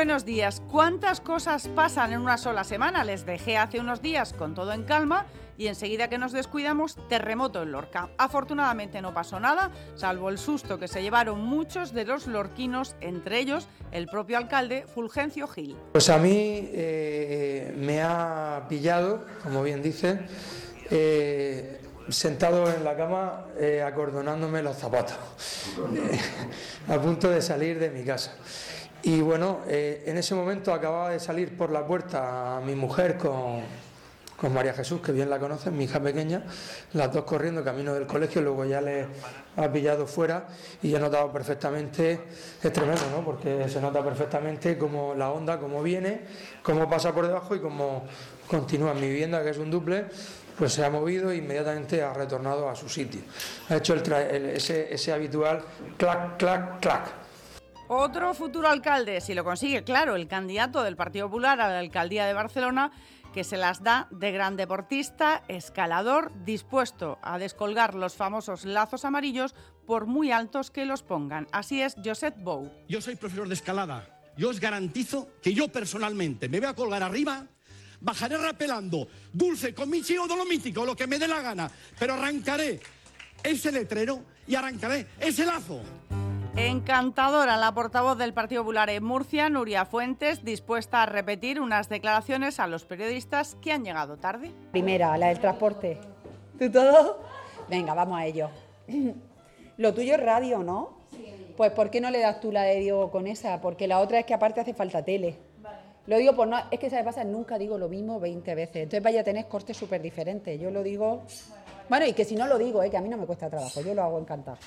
buenos días. ¿Cuántas cosas pasan en una sola semana? Les dejé hace unos días con todo en calma y enseguida que nos descuidamos, terremoto en Lorca. Afortunadamente no pasó nada, salvo el susto que se llevaron muchos de los lorquinos, entre ellos el propio alcalde Fulgencio Gil. Pues a mí eh, me ha pillado, como bien dice, eh, sentado en la cama eh, acordonándome los zapatos, a punto de salir de mi casa. Y bueno, en ese momento acababa de salir por la puerta mi mujer con, con María Jesús, que bien la conocen, mi hija pequeña, las dos corriendo camino del colegio, luego ya le ha pillado fuera y he notado perfectamente, es tremendo, ¿no? Porque se nota perfectamente cómo la onda, cómo viene, cómo pasa por debajo y cómo continúa. Mi vivienda, que es un duple, pues se ha movido e inmediatamente ha retornado a su sitio. Ha hecho ese, ese habitual clac, clac, clac. Otro futuro alcalde, si lo consigue, claro, el candidato del Partido Popular a la alcaldía de Barcelona, que se las da de gran deportista, escalador, dispuesto a descolgar los famosos lazos amarillos por muy altos que los pongan. Así es Josep Bou. Yo soy profesor de escalada. Yo os garantizo que yo personalmente me voy a colgar arriba, bajaré rapelando, dulce, con mi o dolomítico, lo que me dé la gana, pero arrancaré ese letrero y arrancaré ese lazo. Encantadora la portavoz del Partido Popular en Murcia, Nuria Fuentes, dispuesta a repetir unas declaraciones a los periodistas que han llegado tarde. Primera, la del transporte. ¿Tú todo? Venga, vamos a ello. Lo tuyo es radio, ¿no? Sí. Pues ¿por qué no le das tú la de Diego con esa? Porque la otra es que aparte hace falta tele. Vale. Lo digo por no, es que se me pasa, nunca digo lo mismo 20 veces. Entonces vaya a tener cortes súper diferentes. Yo lo digo. Bueno, y que si no lo digo, ¿eh? que a mí no me cuesta trabajo, yo lo hago encantado.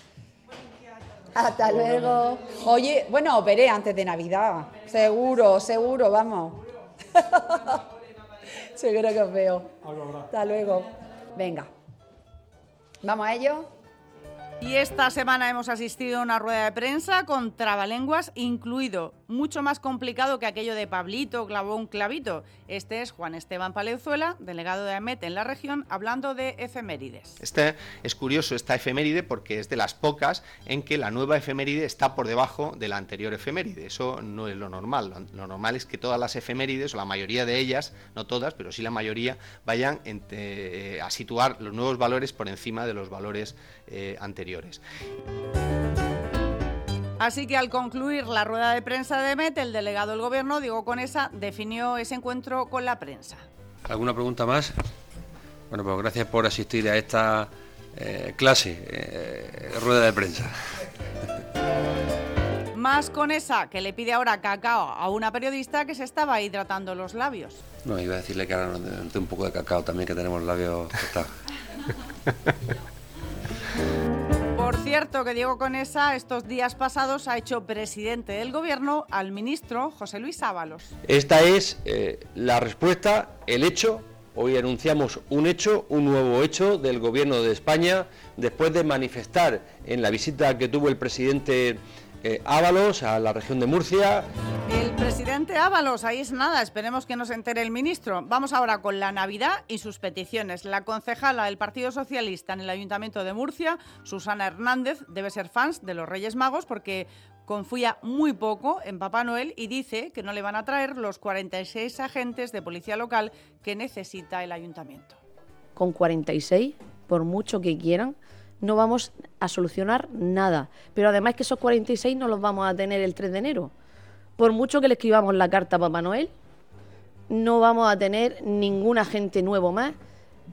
Hasta luego. Oye, bueno, operé antes de Navidad. Seguro, seguro, vamos. seguro que os veo. Hasta luego. Venga. ¿Vamos a ello? Y esta semana hemos asistido a una rueda de prensa con trabalenguas incluido, mucho más complicado que aquello de Pablito clavó un clavito. Este es Juan Esteban Palezuela, delegado de AMET en la región, hablando de efemérides. Este es curioso, esta efeméride, porque es de las pocas en que la nueva efeméride está por debajo de la anterior efeméride. Eso no es lo normal. Lo normal es que todas las efemérides, o la mayoría de ellas, no todas, pero sí la mayoría, vayan eh, a situar los nuevos valores por encima de los valores eh, anteriores. Así que al concluir la rueda de prensa de MET, el delegado del Gobierno, Diego Conesa, definió ese encuentro con la prensa. ¿Alguna pregunta más? Bueno, pues gracias por asistir a esta eh, clase, eh, rueda de prensa. Más con esa que le pide ahora cacao a una periodista que se estaba hidratando los labios. No, iba a decirle que ahora nos dé un poco de cacao también, que tenemos labios Por cierto, que Diego Conesa estos días pasados ha hecho presidente del gobierno al ministro José Luis Ábalos. Esta es eh, la respuesta, el hecho. Hoy anunciamos un hecho, un nuevo hecho del gobierno de España, después de manifestar en la visita que tuvo el presidente eh, Ábalos a la región de Murcia. El presidente Ábalos, ahí es nada, esperemos que nos entere el ministro. Vamos ahora con la Navidad y sus peticiones. La concejala del Partido Socialista en el Ayuntamiento de Murcia, Susana Hernández, debe ser fans de los Reyes Magos porque confía muy poco en Papá Noel y dice que no le van a traer los 46 agentes de policía local que necesita el ayuntamiento. Con 46, por mucho que quieran, no vamos a solucionar nada. Pero además que esos 46 no los vamos a tener el 3 de enero. Por mucho que le escribamos la carta a Papá Noel, no vamos a tener ningún agente nuevo más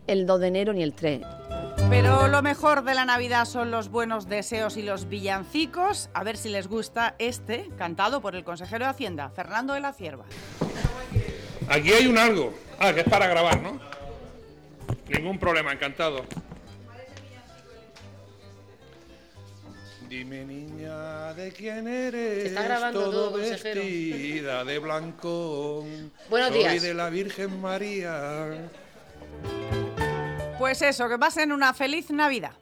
el 2 de enero ni el 3. Pero lo mejor de la Navidad son los buenos deseos y los villancicos. A ver si les gusta este, cantado por el consejero de Hacienda, Fernando de la Cierva. Aquí hay un algo. Ah, que es para grabar, ¿no? Ningún problema, encantado. Dime niña de quién eres. Se está grabando todo, todo, vestida de blanco. Buenos Soy días. de la Virgen María. Pues eso, que pasen una feliz Navidad.